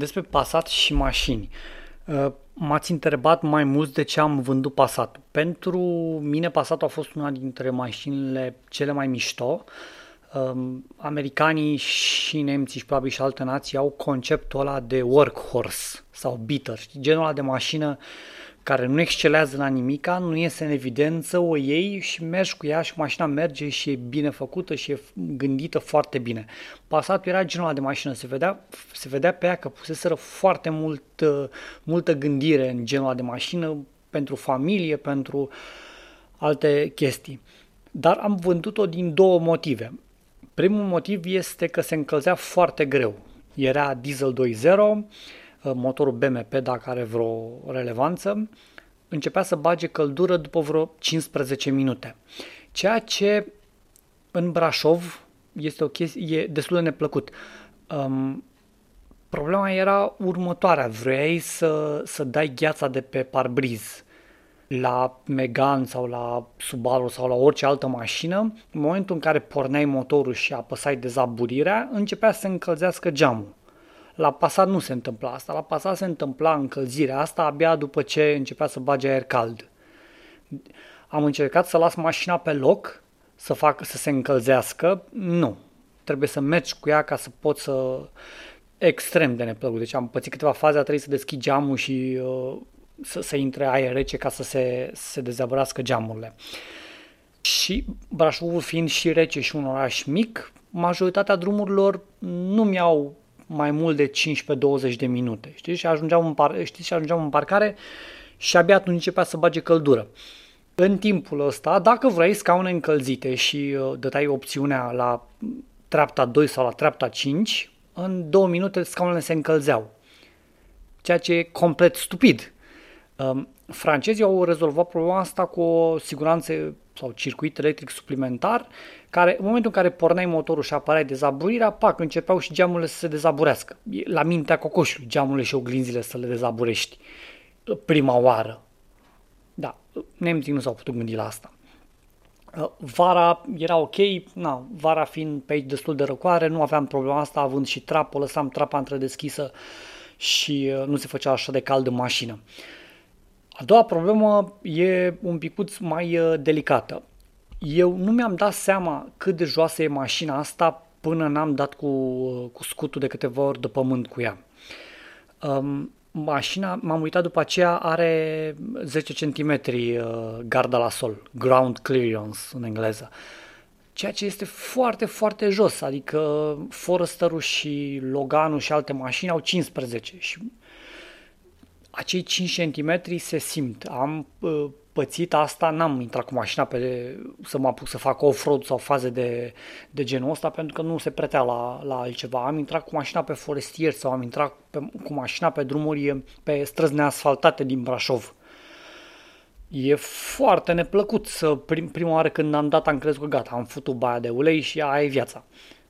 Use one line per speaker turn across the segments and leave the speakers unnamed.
Despre Passat și mașini. Uh, m-ați întrebat mai mult de ce am vândut Passat. Pentru mine Passat a fost una dintre mașinile cele mai mișto. Um, americanii și nemții și probabil și alte nații au conceptul ăla de workhorse sau beater, genul ăla de mașină uh, care nu excelează la nimica, nu iese în evidență, o iei și mergi cu ea și mașina merge și e bine făcută și e gândită foarte bine. Passatul era genul de mașină, se vedea, se vedea pe ea că puseseră foarte mult, multă gândire în genul de mașină pentru familie, pentru alte chestii. Dar am vândut-o din două motive. Primul motiv este că se încălzea foarte greu. Era diesel 2.0, Uh, motorul BMP, dacă are vreo relevanță, începea să bage căldură după vreo 15 minute. Ceea ce în Brașov este o chestie, e destul de neplăcut. Um, problema era următoarea, vrei să, să dai gheața de pe parbriz la Megan sau la Subaru sau la orice altă mașină, în momentul în care porneai motorul și apăsai dezaburirea, începea să încălzească geamul. La Passat nu se întâmpla asta. La Passat se întâmpla încălzirea asta abia după ce începea să bage aer cald. Am încercat să las mașina pe loc, să fac să se încălzească. Nu. Trebuie să mergi cu ea ca să poți să... Extrem de neplăcut. Deci am pățit câteva faze, a trebuit să deschid geamul și uh, să, să intre aer rece ca să se, să se dezabărească geamurile. Și Brașovul fiind și rece și un oraș mic, majoritatea drumurilor nu mi-au mai mult de 15-20 de minute. Știi? Și ajungeam în, par- știi? Și ajungeam în parcare și abia atunci începea să bage căldură. În timpul ăsta, dacă vrei scaune încălzite și uh, dădeai opțiunea la treapta 2 sau la treapta 5, în două minute scaunele se încălzeau. Ceea ce e complet stupid. Um, francezii au rezolvat problema asta cu o siguranță sau circuit electric suplimentar, care în momentul în care porneai motorul și apăreai dezaburirea, pac, începeau și geamurile să se dezaburească. La mintea cocoșului, geamurile și oglinzile să le dezaburești prima oară. Da, nemții nu s-au putut gândi la asta. Vara era ok, na, vara fiind pe aici destul de răcoare, nu aveam problema asta, având și trapă, lăsam trapa întredeschisă și uh, nu se făcea așa de cald în mașină. A doua problemă e un picuț mai uh, delicată. Eu nu mi-am dat seama cât de joasă e mașina asta până n-am dat cu, uh, cu scutul de câteva ori de pământ cu ea. Um, mașina, m-am uitat după aceea, are 10 cm uh, garda la sol, ground clearance în engleză. Ceea ce este foarte, foarte jos, adică Forester-ul și Loganul și alte mașini au 15 și acei 5 cm se simt. Am uh, pățit asta, n-am intrat cu mașina pe, să mă apuc să fac off-road sau faze de, de genul ăsta pentru că nu se pretea la, la altceva. Am intrat cu mașina pe forestier sau am intrat pe, cu mașina pe drumuri, pe străzi neasfaltate din Brașov. E foarte neplăcut să prim, prima oară când am dat am crezut că gata, am făcut baia de ulei și aia e viața.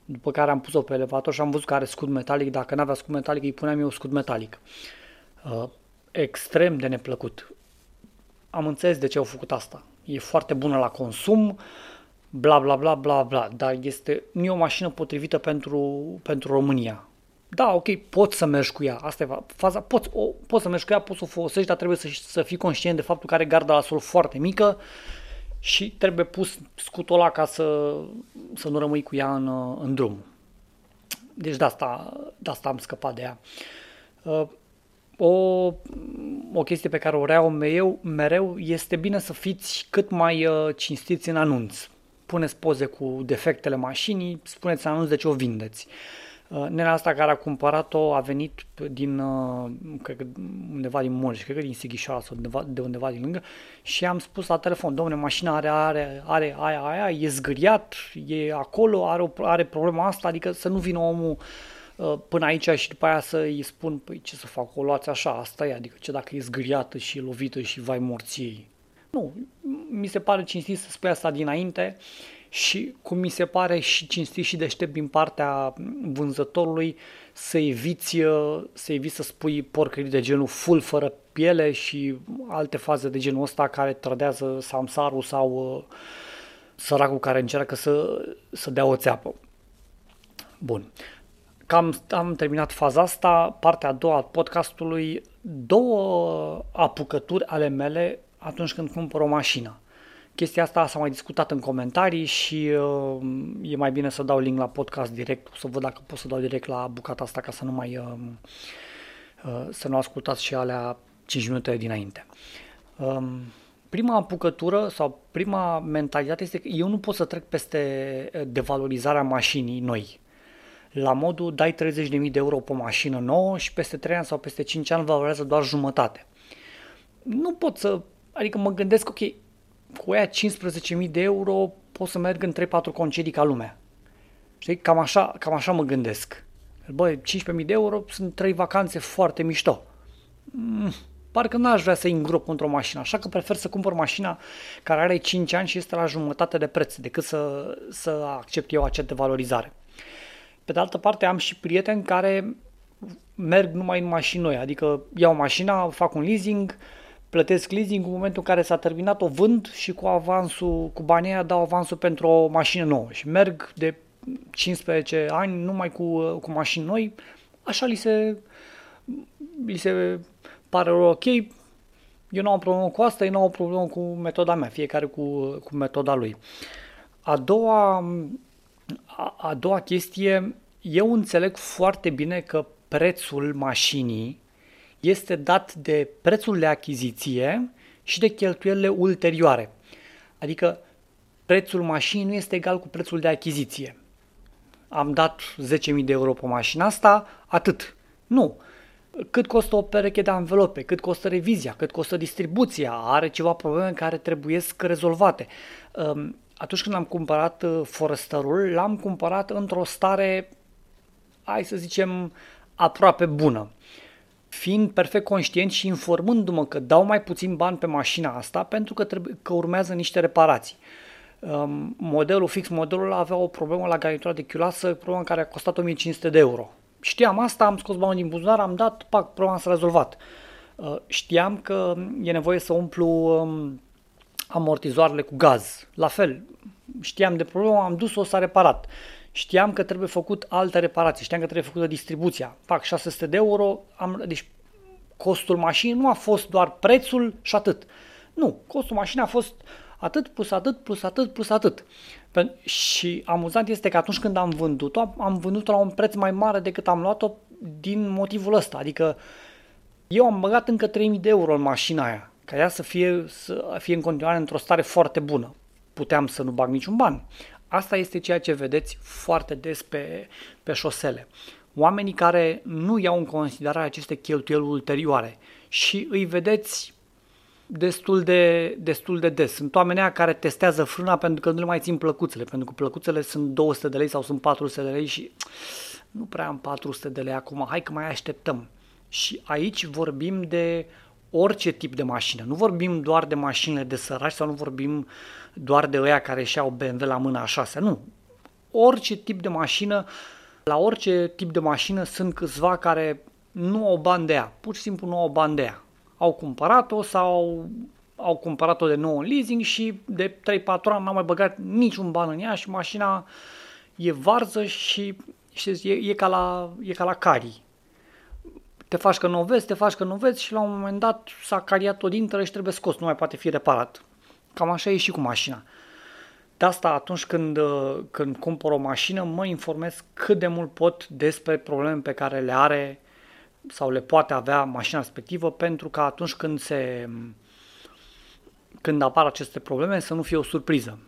După care am pus-o pe elevator și am văzut că are scut metalic, dacă n-avea scut metalic îi puneam eu scut metalic. Uh, extrem de neplăcut. Am înțeles de ce au făcut asta. E foarte bună la consum, bla bla bla bla bla, dar este, nu e o mașină potrivită pentru, pentru România. Da, ok, poți să mergi cu ea, asta e faza, poți, o, poți să mergi cu ea, poți să o folosești, dar trebuie să, să fii conștient de faptul că are garda la sol foarte mică și trebuie pus scutul ăla ca să, să nu rămâi cu ea în, în drum. Deci de asta, de asta am scăpat de ea. Uh, o, o chestie pe care o reau mereu, mereu este bine să fiți cât mai uh, cinstiți în anunț. Puneți poze cu defectele mașinii, spuneți în anunț de ce o vindeți. Uh, nena asta care a cumpărat-o a venit din, uh, cred că undeva din Mureș, cred că din Sighișoara sau undeva, de undeva din lângă și am spus la telefon, domne, mașina are, are, are aia, aia, e zgâriat, e acolo, are, are problema asta, adică să nu vină omul uh, Uh, până aici și după aia să îi spun, păi ce să fac, o luați așa, asta e, adică ce dacă e zgâriată și e lovită și vai morții. Nu, mi se pare cinstit să spui asta dinainte și cum mi se pare și cinstit și deștept din partea vânzătorului să eviți, uh, să eviți să spui porcării de genul full fără piele și alte faze de genul ăsta care trădează samsarul sau uh, săracul care încearcă să, să dea o țeapă. Bun cam am terminat faza asta, partea a doua a podcastului, două apucături ale mele atunci când cumpăr o mașină. Chestia asta s-a mai discutat în comentarii și uh, e mai bine să dau link la podcast direct, să văd dacă pot să dau direct la bucata asta ca să nu mai uh, uh, să nu ascultați și alea 5 minute dinainte. Uh, prima apucătură sau prima mentalitate este că eu nu pot să trec peste uh, devalorizarea mașinii noi. La modul dai 30.000 de euro pe o mașină nouă și peste 3 ani sau peste 5 ani valorează doar jumătate. Nu pot să, adică mă gândesc, ok, cu aia 15.000 de euro pot să merg în 3-4 concedii ca lumea. Știi? Cam așa, cam așa mă gândesc. Băi, 15.000 de euro sunt trei vacanțe foarte mișto. Mm, parcă n-aș vrea să îngrop într-o mașină, așa că prefer să cumpăr mașina care are 5 ani și este la jumătate de preț decât să, să accept eu acea devalorizare. Pe de altă parte am și prieteni care merg numai în mașini noi, adică iau mașina, fac un leasing, plătesc leasing în momentul în care s-a terminat, o vând și cu avansul, cu banii aia dau avansul pentru o mașină nouă și merg de 15 ani numai cu, cu mașini noi, așa li se, li se pare ok, eu nu am problemă cu asta, eu nu am problemă cu metoda mea, fiecare cu, cu metoda lui. A doua, a, a doua chestie, eu înțeleg foarte bine că prețul mașinii este dat de prețul de achiziție și de cheltuielile ulterioare. Adică prețul mașinii nu este egal cu prețul de achiziție. Am dat 10.000 de euro pe mașina asta, atât. Nu. Cât costă o pereche de anvelope, cât costă revizia, cât costă distribuția, are ceva probleme care trebuie rezolvate. Um, atunci când am cumpărat uh, Forsterul, l-am cumpărat într-o stare, hai să zicem, aproape bună fiind perfect conștient și informându-mă că dau mai puțin bani pe mașina asta pentru că, trebuie, că urmează niște reparații. Um, modelul fix, modelul avea o problemă la garnitura de chiulasă, problema care a costat 1500 de euro. Știam asta, am scos bani din buzunar, am dat, pac, problema s-a rezolvat. Uh, știam că e nevoie să umplu um, amortizoarele cu gaz. La fel, știam de problemă, am dus-o, s-a reparat. Știam că trebuie făcut alte reparații, știam că trebuie făcută distribuția. Fac 600 de euro, am, deci costul mașinii nu a fost doar prețul și atât. Nu, costul mașinii a fost atât plus atât plus atât plus atât. Și amuzant este că atunci când am vândut-o, am vândut-o la un preț mai mare decât am luat-o din motivul ăsta. Adică eu am băgat încă 3000 de euro în mașina aia, ca ea să fie, să fie în continuare într-o stare foarte bună. Puteam să nu bag niciun ban. Asta este ceea ce vedeți foarte des pe, pe șosele. Oamenii care nu iau în considerare aceste cheltuieli ulterioare și îi vedeți destul de, destul de des. Sunt oamenii care testează frâna pentru că nu le mai țin plăcuțele, pentru că plăcuțele sunt 200 de lei sau sunt 400 de lei și nu prea am 400 de lei acum, hai că mai așteptăm. Și aici vorbim de orice tip de mașină. Nu vorbim doar de mașinile de săraci sau nu vorbim doar de ăia care și au BMW la mâna a șasea. Nu. Orice tip de mașină, la orice tip de mașină sunt câțiva care nu au bani de ea. Pur și simplu nu au bani de ea. Au cumpărat-o sau au cumpărat-o de nou în leasing și de 3-4 ani n-au mai băgat niciun ban în ea și mașina e varză și știți, e, e, ca la, e ca la cari te faci că nu vezi, te faci că nu vezi și la un moment dat s-a cariat o dintre și trebuie scos, nu mai poate fi reparat. Cam așa e și cu mașina. De asta atunci când, când cumpăr o mașină mă informez cât de mult pot despre probleme pe care le are sau le poate avea mașina respectivă pentru că atunci când se când apar aceste probleme să nu fie o surpriză.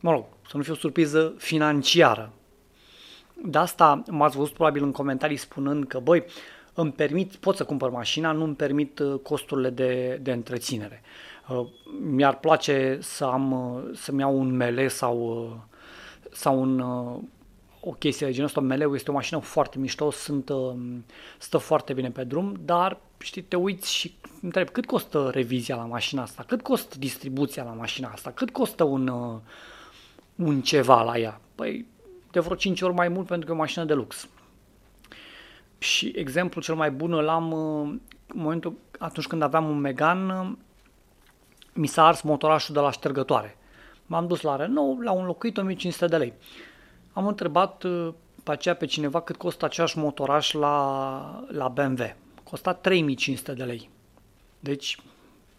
Mă rog, să nu fie o surpriză financiară. De asta m-ați văzut probabil în comentarii spunând că, băi, îmi permit, pot să cumpăr mașina, nu îmi permit uh, costurile de, de întreținere. Uh, mi-ar place să am, uh, să-mi iau un mele sau, sau un, o chestie de genul ăsta. Meleu este o mașină foarte mișto, sunt, stă foarte bine pe drum, dar știi, te uiți și întreb cât costă revizia la mașina asta, cât costă distribuția la mașina asta, cât costă un, un ceva la ea. Păi de vreo 5 ori mai mult pentru că e o mașină de lux. Și exemplul cel mai bun îl am uh, în momentul atunci când aveam un Megan, uh, mi s-a ars motorașul de la ștergătoare. M-am dus la Renault, l-au înlocuit 1500 de lei. Am întrebat uh, pe aceea pe cineva cât costă același motoraș la, la BMW. Costa 3500 de lei. Deci,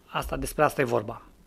asta despre asta e vorba.